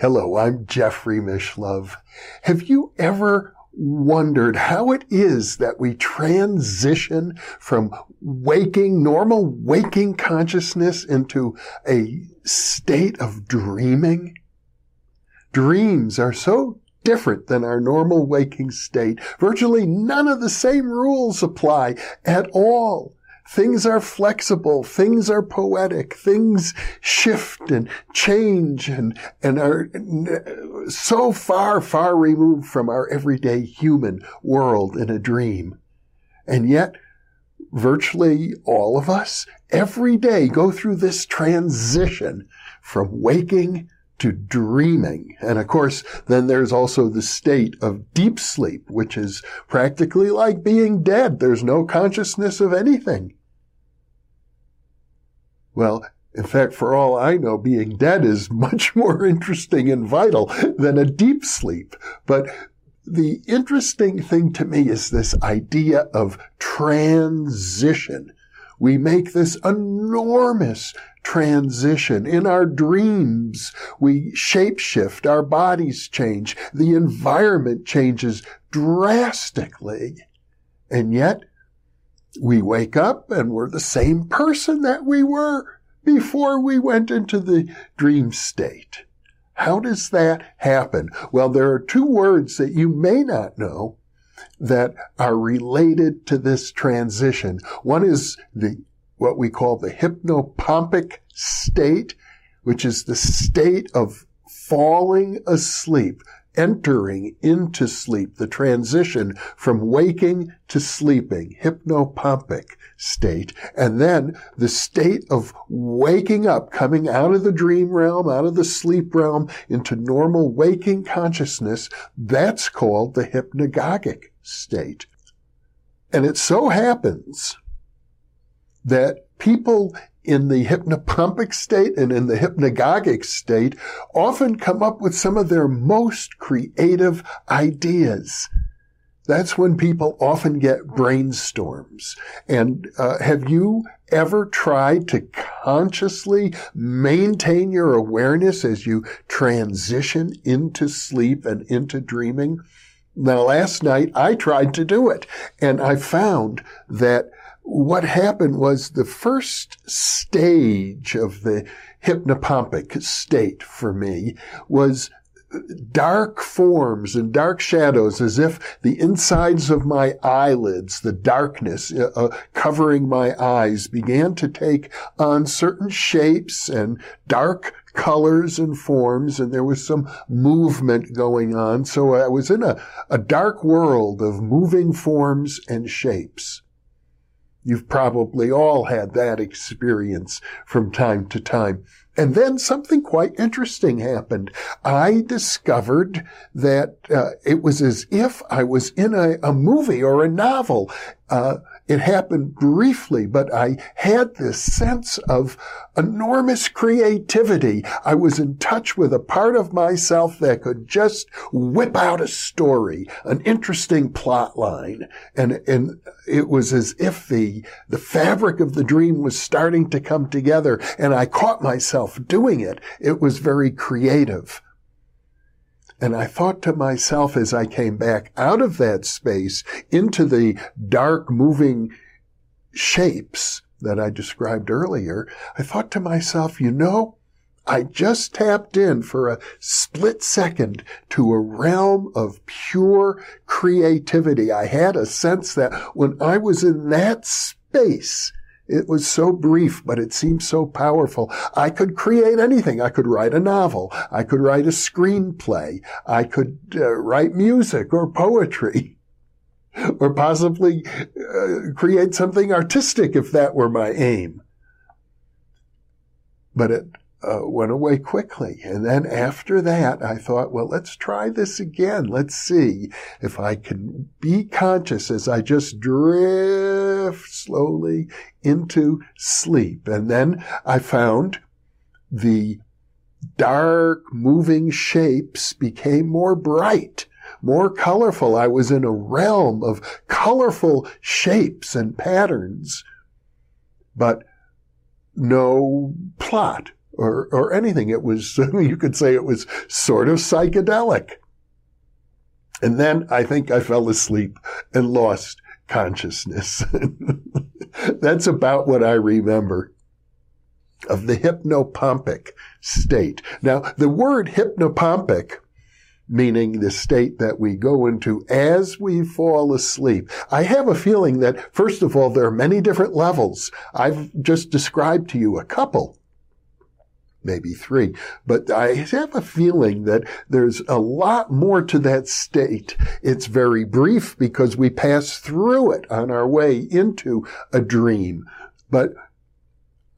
Hello, I'm Jeffrey Mishlove. Have you ever wondered how it is that we transition from waking, normal waking consciousness into a state of dreaming? Dreams are so different than our normal waking state. Virtually none of the same rules apply at all. Things are flexible. Things are poetic. Things shift and change and, and are so far, far removed from our everyday human world in a dream. And yet, virtually all of us every day go through this transition from waking to dreaming. And of course, then there's also the state of deep sleep, which is practically like being dead. There's no consciousness of anything. Well, in fact, for all I know, being dead is much more interesting and vital than a deep sleep. But the interesting thing to me is this idea of transition. We make this enormous transition. In our dreams, we shapeshift, our bodies change, the environment changes drastically. And yet, we wake up and we're the same person that we were before we went into the dream state. How does that happen? Well, there are two words that you may not know that are related to this transition. One is the, what we call the hypnopompic state, which is the state of falling asleep entering into sleep, the transition from waking to sleeping, hypnopompic state, and then the state of waking up, coming out of the dream realm, out of the sleep realm into normal waking consciousness, that's called the hypnagogic state. And it so happens that people in the hypnopompic state and in the hypnagogic state often come up with some of their most creative ideas. That's when people often get brainstorms. And uh, have you ever tried to consciously maintain your awareness as you transition into sleep and into dreaming? Now, last night I tried to do it and I found that what happened was the first stage of the hypnopompic state for me was dark forms and dark shadows as if the insides of my eyelids, the darkness uh, uh, covering my eyes began to take on certain shapes and dark colors and forms and there was some movement going on. So I was in a, a dark world of moving forms and shapes. You've probably all had that experience from time to time. And then something quite interesting happened. I discovered that uh, it was as if I was in a, a movie or a novel. Uh, it happened briefly, but I had this sense of enormous creativity. I was in touch with a part of myself that could just whip out a story, an interesting plot line. And, and it was as if the, the fabric of the dream was starting to come together and I caught myself doing it. It was very creative. And I thought to myself as I came back out of that space into the dark moving shapes that I described earlier, I thought to myself, you know, I just tapped in for a split second to a realm of pure creativity. I had a sense that when I was in that space, it was so brief, but it seemed so powerful. I could create anything. I could write a novel. I could write a screenplay. I could uh, write music or poetry. Or possibly uh, create something artistic if that were my aim. But it uh, went away quickly. And then after that, I thought, well, let's try this again. Let's see if I can be conscious as I just drift slowly into sleep. And then I found the dark moving shapes became more bright more colorful. I was in a realm of colorful shapes and patterns, but no plot or, or anything. It was, you could say it was sort of psychedelic. And then I think I fell asleep and lost consciousness. That's about what I remember of the hypnopompic state. Now, the word hypnopompic, meaning the state that we go into as we fall asleep. I have a feeling that, first of all, there are many different levels. I've just described to you a couple maybe three. But I have a feeling that there's a lot more to that state. It's very brief because we pass through it on our way into a dream. But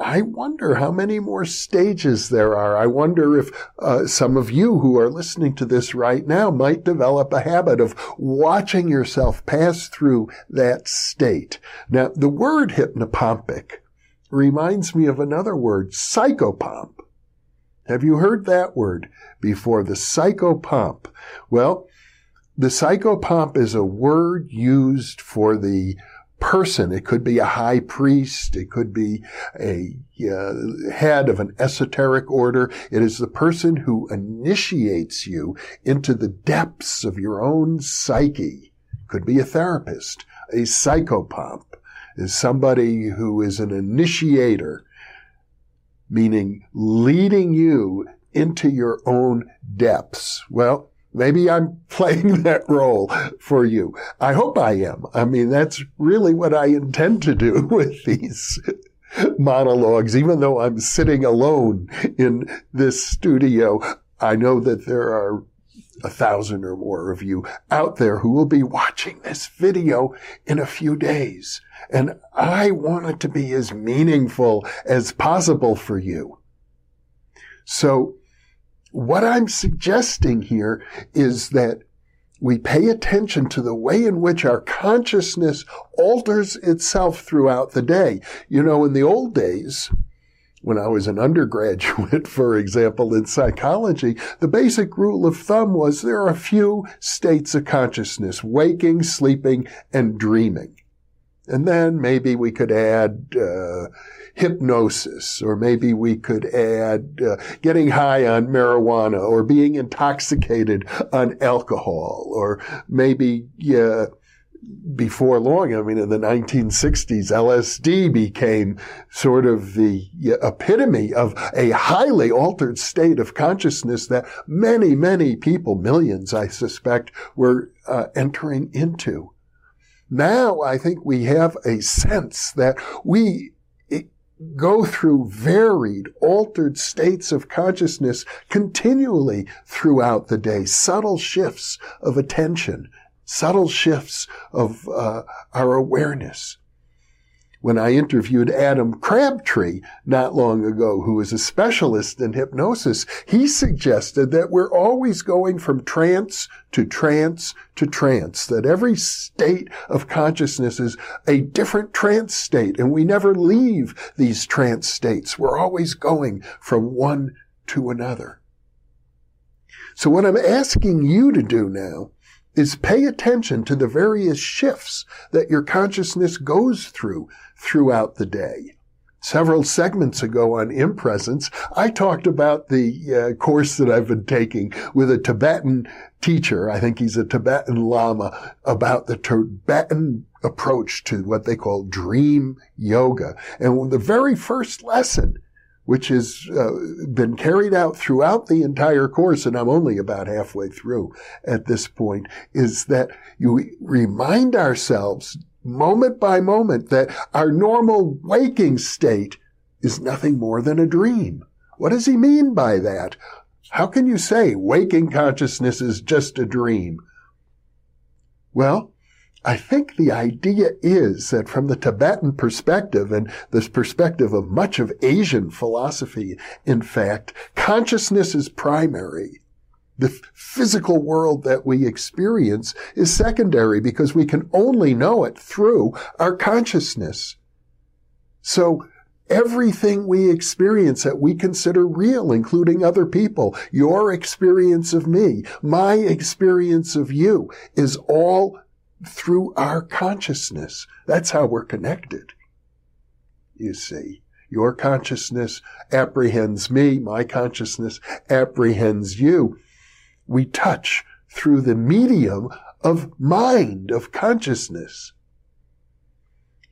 I wonder how many more stages there are. I wonder if uh, some of you who are listening to this right now might develop a habit of watching yourself pass through that state. Now, the word hypnopompic reminds me of another word, psychopomp. Have you heard that word before? The psychopomp. Well, the psychopomp is a word used for the person. It could be a high priest. It could be a uh, head of an esoteric order. It is the person who initiates you into the depths of your own psyche. Could be a therapist. A psychopomp is somebody who is an initiator meaning leading you into your own depths. Well, maybe I'm playing that role for you. I hope I am. I mean, that's really what I intend to do with these monologues, even though I'm sitting alone in this studio. I know that there are a thousand or more of you out there who will be watching this video in a few days. And I want it to be as meaningful as possible for you. So what I'm suggesting here is that we pay attention to the way in which our consciousness alters itself throughout the day. You know, in the old days, when I was an undergraduate, for example, in psychology, the basic rule of thumb was there are a few states of consciousness, waking, sleeping, and dreaming. And then maybe we could add uh, hypnosis, or maybe we could add uh, getting high on marijuana, or being intoxicated on alcohol, or maybe uh, before long, I mean, in the 1960s, LSD became sort of the epitome of a highly altered state of consciousness that many, many people, millions, I suspect, were uh, entering into. Now I think we have a sense that we go through varied, altered states of consciousness continually throughout the day, subtle shifts of attention, subtle shifts of uh, our awareness. When I interviewed Adam Crabtree not long ago, who is a specialist in hypnosis, he suggested that we're always going from trance to trance to trance, that every state of consciousness is a different trance state, and we never leave these trance states. We're always going from one to another. So what I'm asking you to do now is pay attention to the various shifts that your consciousness goes through throughout the day. Several segments ago on impresence, I talked about the uh, course that I've been taking with a Tibetan teacher. I think he's a Tibetan Lama about the Tibetan approach to what they call dream yoga. And the very first lesson which has uh, been carried out throughout the entire course, and I'm only about halfway through at this point, is that you remind ourselves moment by moment that our normal waking state is nothing more than a dream. What does he mean by that? How can you say waking consciousness is just a dream? Well, I think the idea is that from the Tibetan perspective and this perspective of much of Asian philosophy, in fact, consciousness is primary. The physical world that we experience is secondary because we can only know it through our consciousness. So everything we experience that we consider real, including other people, your experience of me, my experience of you, is all through our consciousness. That's how we're connected. You see, Your consciousness apprehends me. My consciousness apprehends you. We touch through the medium of mind, of consciousness.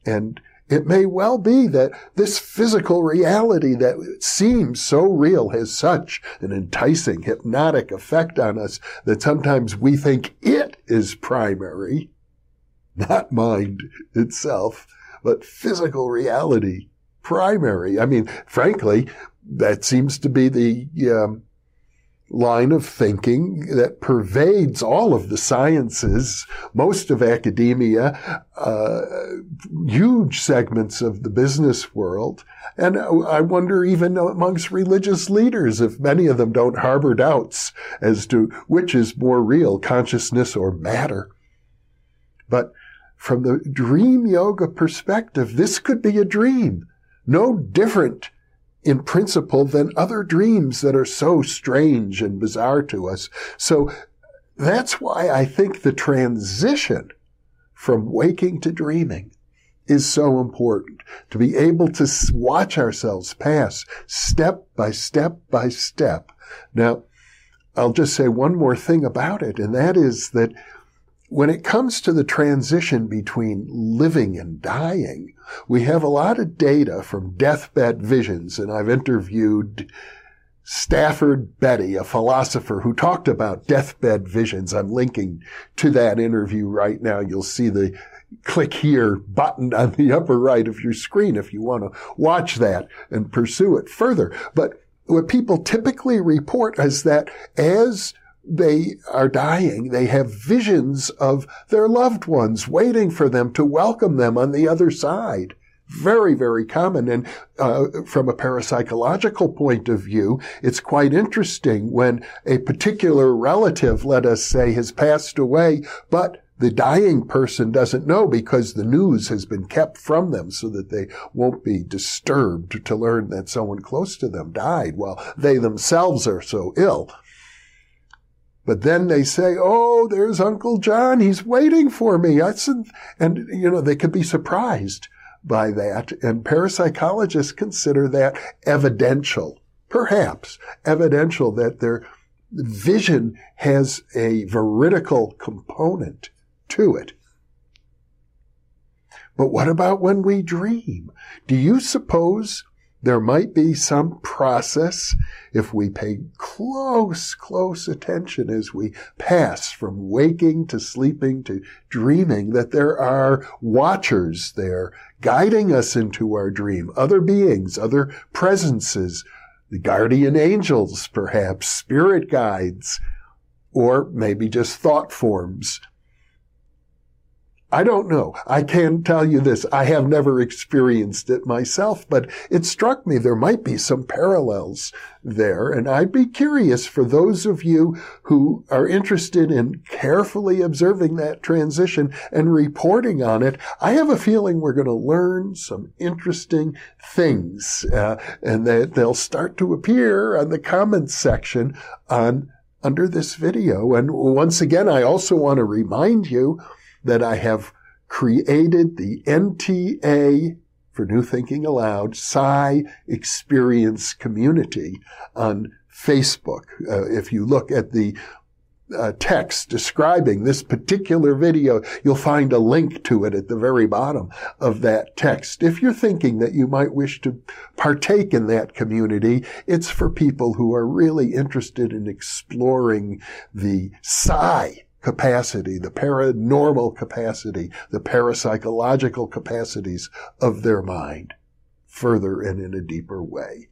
And it may well be that this physical reality that seems so real has such an enticing, hypnotic effect on us that sometimes we think it is primary, not mind itself, but physical reality primary. I mean, frankly, that seems to be the um, line of thinking that pervades all of the sciences, most of academia, uh, huge segments of the business world. And I wonder even amongst religious leaders if many of them don't harbor doubts as to which is more real, consciousness or matter. But from the dream yoga perspective, this could be a dream, no different in principle than other dreams that are so strange and bizarre to us. So that's why I think the transition from waking to dreaming is so important to be able to watch ourselves pass step by step by step. Now, I'll just say one more thing about it, and that is that when it comes to the transition between living and dying, we have a lot of data from deathbed visions, and I've interviewed Stafford Betty, a philosopher who talked about deathbed visions. I'm linking to that interview right now. You'll see the click here button on the upper right of your screen if you want to watch that and pursue it further. But what people typically report is that as they are dying. They have visions of their loved ones waiting for them to welcome them on the other side. Very, very common. And uh, from a parapsychological point of view, it's quite interesting when a particular relative, let us say, has passed away, but the dying person doesn't know because the news has been kept from them so that they won't be disturbed to learn that someone close to them died while they themselves are so ill. But then they say, "Oh, there's Uncle John. He's waiting for me." and you know they could be surprised by that. And parapsychologists consider that evidential, perhaps evidential that their vision has a veridical component to it. But what about when we dream? Do you suppose there might be some process if we pay close, close attention as we pass from waking to sleeping to dreaming that there are watchers there guiding us into our dream, other beings, other presences, the guardian angels, perhaps spirit guides, or maybe just thought forms I don't know. I can tell you this. I have never experienced it myself, but it struck me there might be some parallels there. And I'd be curious for those of you who are interested in carefully observing that transition and reporting on it. I have a feeling we're going to learn some interesting things, uh, and that they'll start to appear on the comments section on under this video. And once again, I also want to remind you that I have created the NTA for New Thinking Allowed Psi Experience Community on Facebook. Uh, if you look at the uh, text describing this particular video, you'll find a link to it at the very bottom of that text. If you're thinking that you might wish to partake in that community, it's for people who are really interested in exploring the psi capacity, the paranormal capacity, the parapsychological capacities of their mind further and in a deeper way.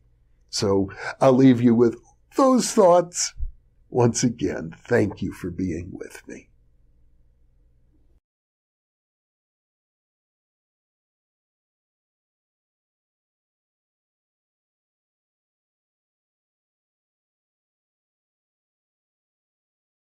So I'll leave you with those thoughts. Once again, thank you for being with me.